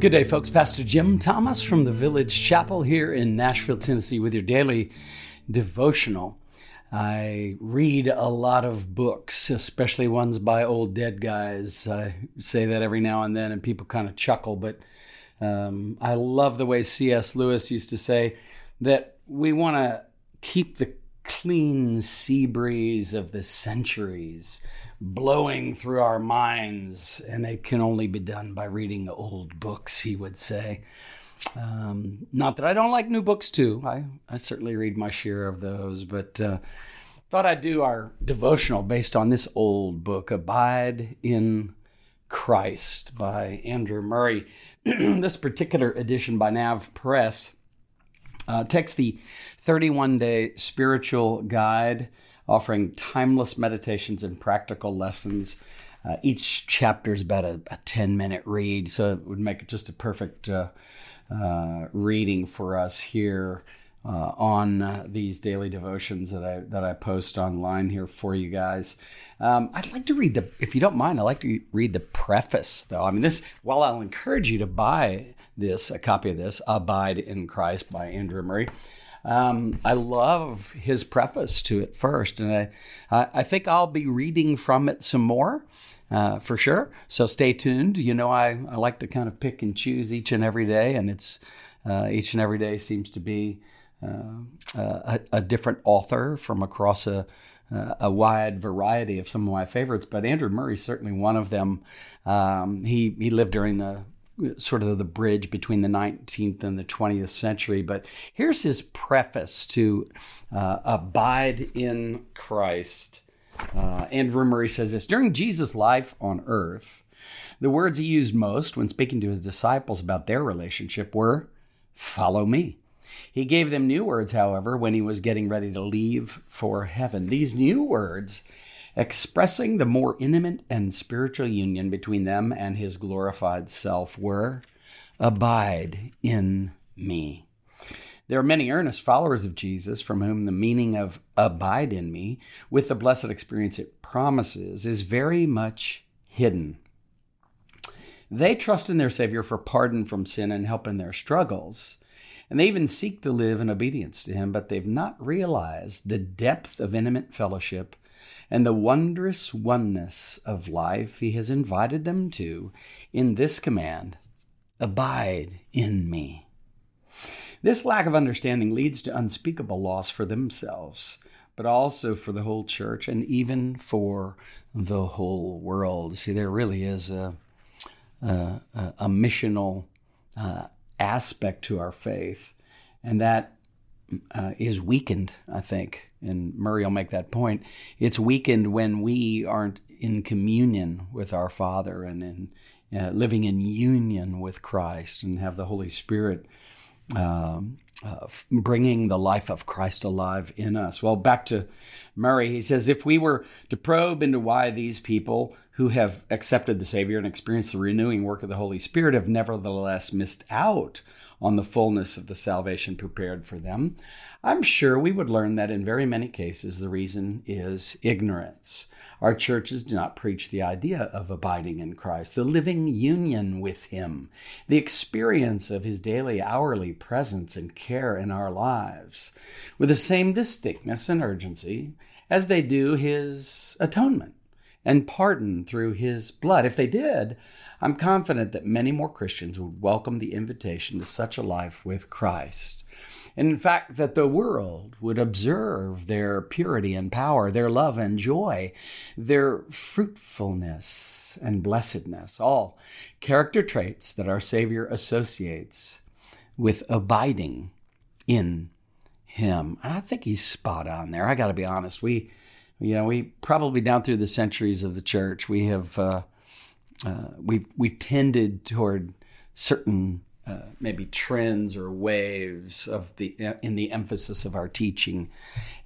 Good day, folks. Pastor Jim Thomas from the Village Chapel here in Nashville, Tennessee, with your daily devotional. I read a lot of books, especially ones by old dead guys. I say that every now and then, and people kind of chuckle, but um, I love the way C.S. Lewis used to say that we want to keep the clean sea breeze of the centuries blowing through our minds, and it can only be done by reading old books, he would say. Um, not that I don't like new books too. I, I certainly read my share of those, but uh, thought I'd do our devotional based on this old book, Abide in Christ by Andrew Murray. this particular edition by Nav Press uh, takes the 31 day spiritual guide offering timeless meditations and practical lessons. Uh, each chapter is about a, a, 10 minute read, so it would make it just a perfect uh, uh, reading for us here uh, on uh, these daily devotions that I, that I post online here for you guys. Um, I'd like to read the, if you don't mind, I'd like to read the preface though. I mean, this, while I'll encourage you to buy this, a copy of this, Abide in Christ by Andrew Murray. Um, I love his preface to it first, and I, I think I'll be reading from it some more. Uh, for sure. So stay tuned. You know, I, I like to kind of pick and choose each and every day, and it's uh, each and every day seems to be uh, a, a, different author from across a, a wide variety of some of my favorites. But Andrew Murray is certainly one of them. Um, he he lived during the sort of the bridge between the 19th and the 20th century. But here's his preface to uh, Abide in Christ. Uh, Andrew Murray says this During Jesus' life on earth, the words he used most when speaking to his disciples about their relationship were, Follow me. He gave them new words, however, when he was getting ready to leave for heaven. These new words expressing the more intimate and spiritual union between them and his glorified self were Abide in me. There are many earnest followers of Jesus from whom the meaning of abide in me, with the blessed experience it promises, is very much hidden. They trust in their Savior for pardon from sin and help in their struggles. And they even seek to live in obedience to Him, but they've not realized the depth of intimate fellowship and the wondrous oneness of life he has invited them to in this command Abide in me. This lack of understanding leads to unspeakable loss for themselves, but also for the whole church and even for the whole world. See, there really is a, a, a missional uh, aspect to our faith, and that uh, is weakened, I think, and Murray will make that point. It's weakened when we aren't in communion with our Father and in uh, living in union with Christ and have the Holy Spirit um, uh, bringing the life of Christ alive in us. Well, back to Murray, he says if we were to probe into why these people who have accepted the Savior and experienced the renewing work of the Holy Spirit have nevertheless missed out on the fullness of the salvation prepared for them, I'm sure we would learn that in very many cases the reason is ignorance. Our churches do not preach the idea of abiding in Christ, the living union with Him, the experience of His daily, hourly presence and care in our lives, with the same distinctness and urgency as they do His atonement and pardon through His blood. If they did, I'm confident that many more Christians would welcome the invitation to such a life with Christ. And in fact, that the world would observe their purity and power, their love and joy, their fruitfulness and blessedness, all character traits that our Savior associates with abiding in Him. And I think he's spot on there. I got to be honest. We, you know, we probably down through the centuries of the church, we have. Uh, uh, we've we've tended toward certain uh, maybe trends or waves of the in the emphasis of our teaching,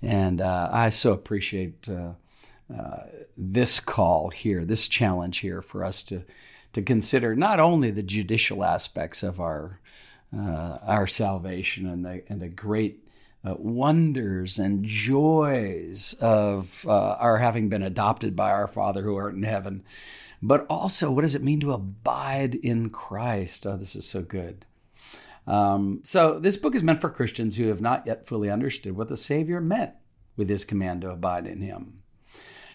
and uh, I so appreciate uh, uh, this call here, this challenge here for us to to consider not only the judicial aspects of our our salvation and the and the great uh, wonders and joys of uh, our having been adopted by our Father who art in heaven, but also what does it mean to abide in Christ? Oh, this is so good. Um, so, this book is meant for Christians who have not yet fully understood what the Savior meant with his command to abide in Him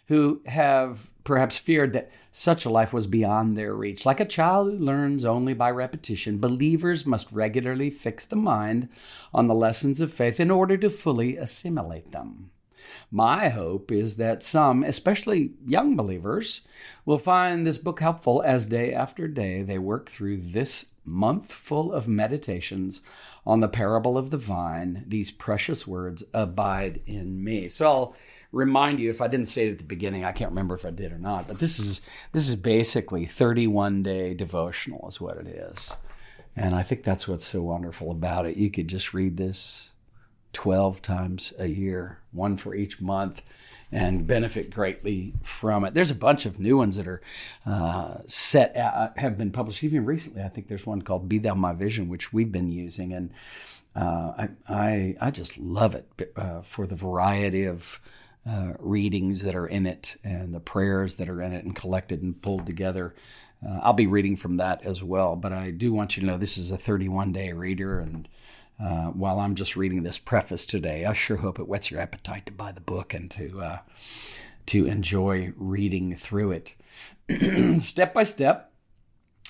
who have perhaps feared that such a life was beyond their reach. Like a child who learns only by repetition, believers must regularly fix the mind on the lessons of faith in order to fully assimilate them. My hope is that some, especially young believers, will find this book helpful as day after day they work through this month full of meditations on the parable of the vine, these precious words, abide in me. So I'll remind you if I didn't say it at the beginning, I can't remember if I did or not, but this is this is basically 31 day devotional is what it is. And I think that's what's so wonderful about it. You could just read this 12 times a year, one for each month, and benefit greatly from it. There's a bunch of new ones that are uh, set, uh, have been published even recently. I think there's one called Be Thou My Vision, which we've been using. And uh, I, I, I, just love it uh, for the variety of uh, readings that are in it and the prayers that are in it and collected and pulled together. I'll be reading from that as well, but I do want you to know this is a 31 day reader. And uh, while I'm just reading this preface today, I sure hope it whets your appetite to buy the book and to, uh, to enjoy reading through it. step by step,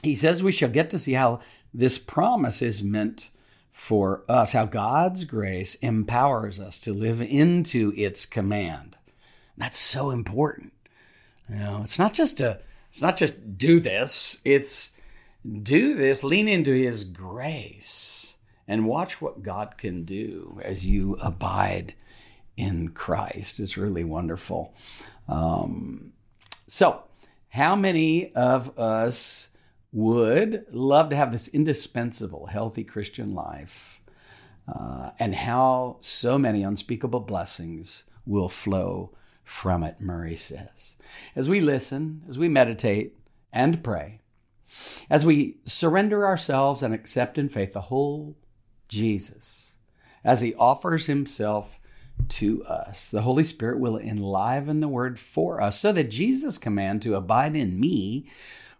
he says we shall get to see how this promise is meant for us, how God's grace empowers us to live into its command. That's so important. You know, it's not just a it's not just do this, it's do this, lean into his grace and watch what God can do as you abide in Christ. It's really wonderful. Um, so, how many of us would love to have this indispensable, healthy Christian life, uh, and how so many unspeakable blessings will flow from it, Murray says. As we listen, as we meditate and pray, as we surrender ourselves and accept in faith the whole Jesus, as he offers himself to us, the Holy Spirit will enliven the word for us so that Jesus' command to abide in me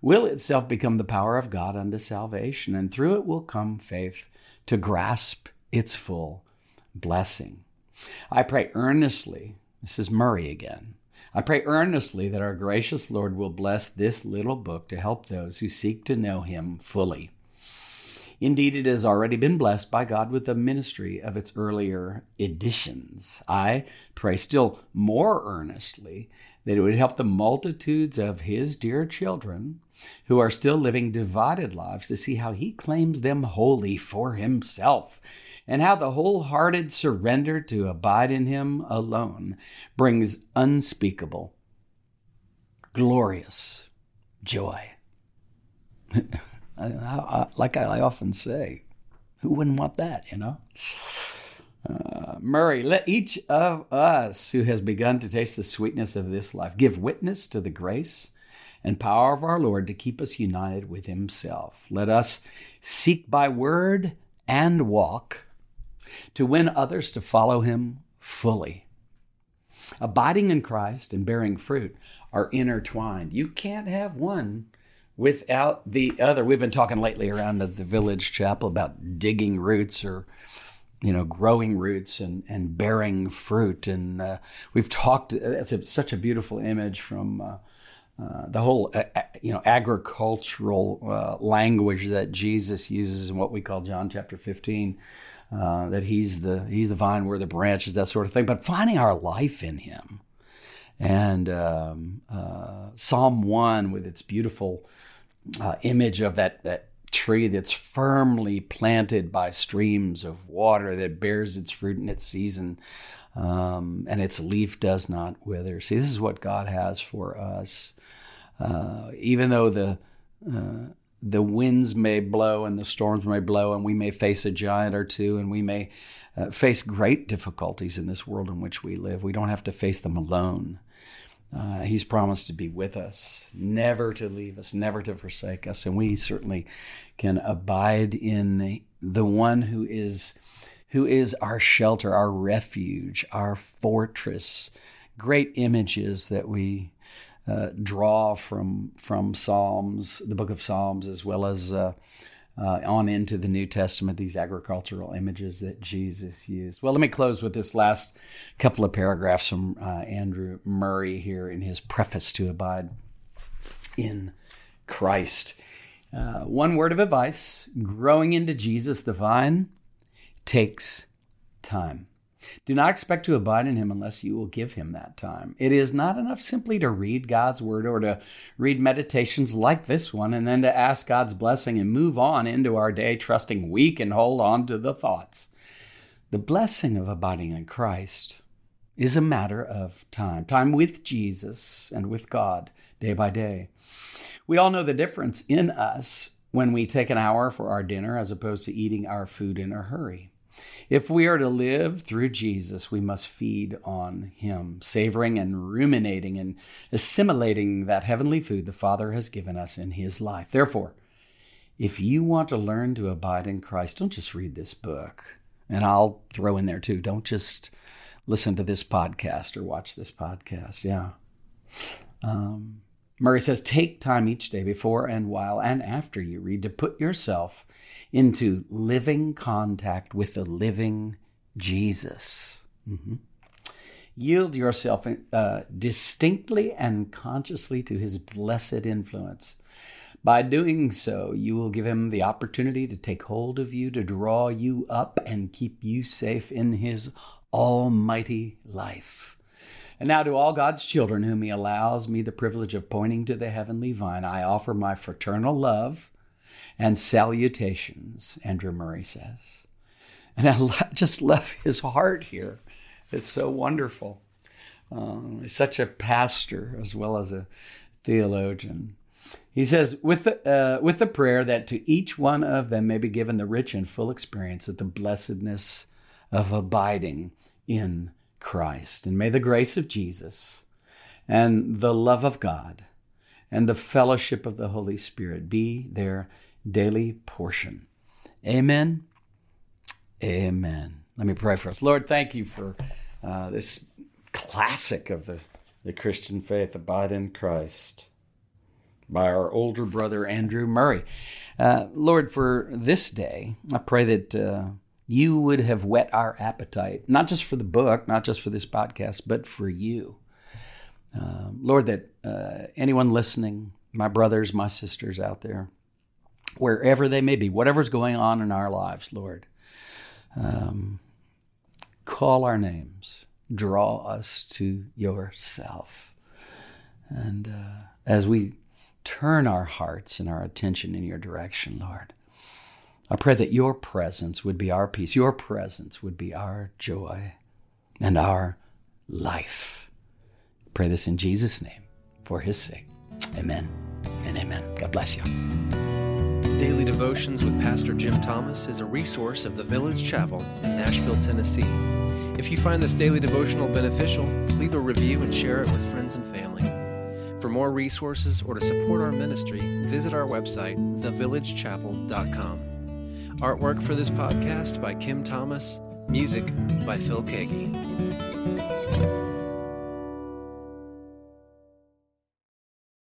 will itself become the power of God unto salvation, and through it will come faith to grasp its full blessing. I pray earnestly, this is Murray again. I pray earnestly that our gracious Lord will bless this little book to help those who seek to know Him fully. Indeed, it has already been blessed by God with the ministry of its earlier editions. I pray still more earnestly that it would help the multitudes of His dear children who are still living divided lives to see how he claims them wholly for himself and how the wholehearted surrender to abide in him alone brings unspeakable, glorious joy. like I often say, who wouldn't want that, you know? Uh, Murray, let each of us who has begun to taste the sweetness of this life give witness to the grace and power of our Lord to keep us united with Himself. Let us seek by word and walk to win others to follow Him fully. Abiding in Christ and bearing fruit are intertwined. You can't have one without the other. We've been talking lately around the village chapel about digging roots or you know, growing roots and, and bearing fruit. And uh, we've talked, it's a, such a beautiful image from uh, uh, the whole uh, uh, you know agricultural uh, language that Jesus uses in what we call John chapter 15 uh, that he's the he's the vine we're the branches that sort of thing but finding our life in him and um, Psalm 1 with its beautiful image of that that tree that's firmly planted by streams of water that bears its fruit in its season um, and its leaf does not wither. See, this is what God has for us. Uh, even though the uh, the winds may blow and the storms may blow, and we may face a giant or two, and we may uh, face great difficulties in this world in which we live. We don't have to face them alone. Uh, he's promised to be with us, never to leave us, never to forsake us, and we certainly can abide in the one who is who is our shelter, our refuge, our fortress. Great images that we uh, draw from from Psalms, the book of Psalms, as well as uh, uh, on into the New Testament, these agricultural images that Jesus used. Well, let me close with this last couple of paragraphs from uh, Andrew Murray here in his preface to Abide in Christ. Uh, one word of advice growing into Jesus the vine takes time. Do not expect to abide in him unless you will give him that time. It is not enough simply to read God's word or to read meditations like this one and then to ask God's blessing and move on into our day trusting we can hold on to the thoughts. The blessing of abiding in Christ is a matter of time, time with Jesus and with God day by day. We all know the difference in us when we take an hour for our dinner as opposed to eating our food in a hurry. If we are to live through Jesus, we must feed on Him, savoring and ruminating and assimilating that heavenly food the Father has given us in His life. Therefore, if you want to learn to abide in Christ, don't just read this book. And I'll throw in there too. Don't just listen to this podcast or watch this podcast. Yeah. Um, Murray says, take time each day before and while and after you read to put yourself into living contact with the living Jesus. Mm-hmm. Yield yourself uh, distinctly and consciously to his blessed influence. By doing so, you will give him the opportunity to take hold of you, to draw you up, and keep you safe in his almighty life. And now, to all God's children whom He allows me the privilege of pointing to the heavenly vine, I offer my fraternal love and salutations, Andrew Murray says. And I just love his heart here. It's so wonderful. Um, he's such a pastor as well as a theologian. He says, with the, uh, with the prayer that to each one of them may be given the rich and full experience of the blessedness of abiding in Christ. And may the grace of Jesus and the love of God and the fellowship of the Holy Spirit be their daily portion. Amen. Amen. Let me pray for us. Lord, thank you for uh, this classic of the, the Christian faith, Abide in Christ, by our older brother, Andrew Murray. Uh, Lord, for this day, I pray that uh, you would have whet our appetite, not just for the book, not just for this podcast, but for you. Um, Lord, that uh, anyone listening, my brothers, my sisters out there, wherever they may be, whatever's going on in our lives, Lord. Um, call our names, draw us to yourself. And uh, as we turn our hearts and our attention in your direction, Lord, I pray that your presence would be our peace, your presence would be our joy and our life. Pray this in Jesus' name for his sake. Amen and amen. God bless you. Daily Devotions with Pastor Jim Thomas is a resource of the Village Chapel in Nashville, Tennessee. If you find this daily devotional beneficial, leave a review and share it with friends and family. For more resources or to support our ministry, visit our website, thevillagechapel.com. Artwork for this podcast by Kim Thomas, music by Phil Keaggy.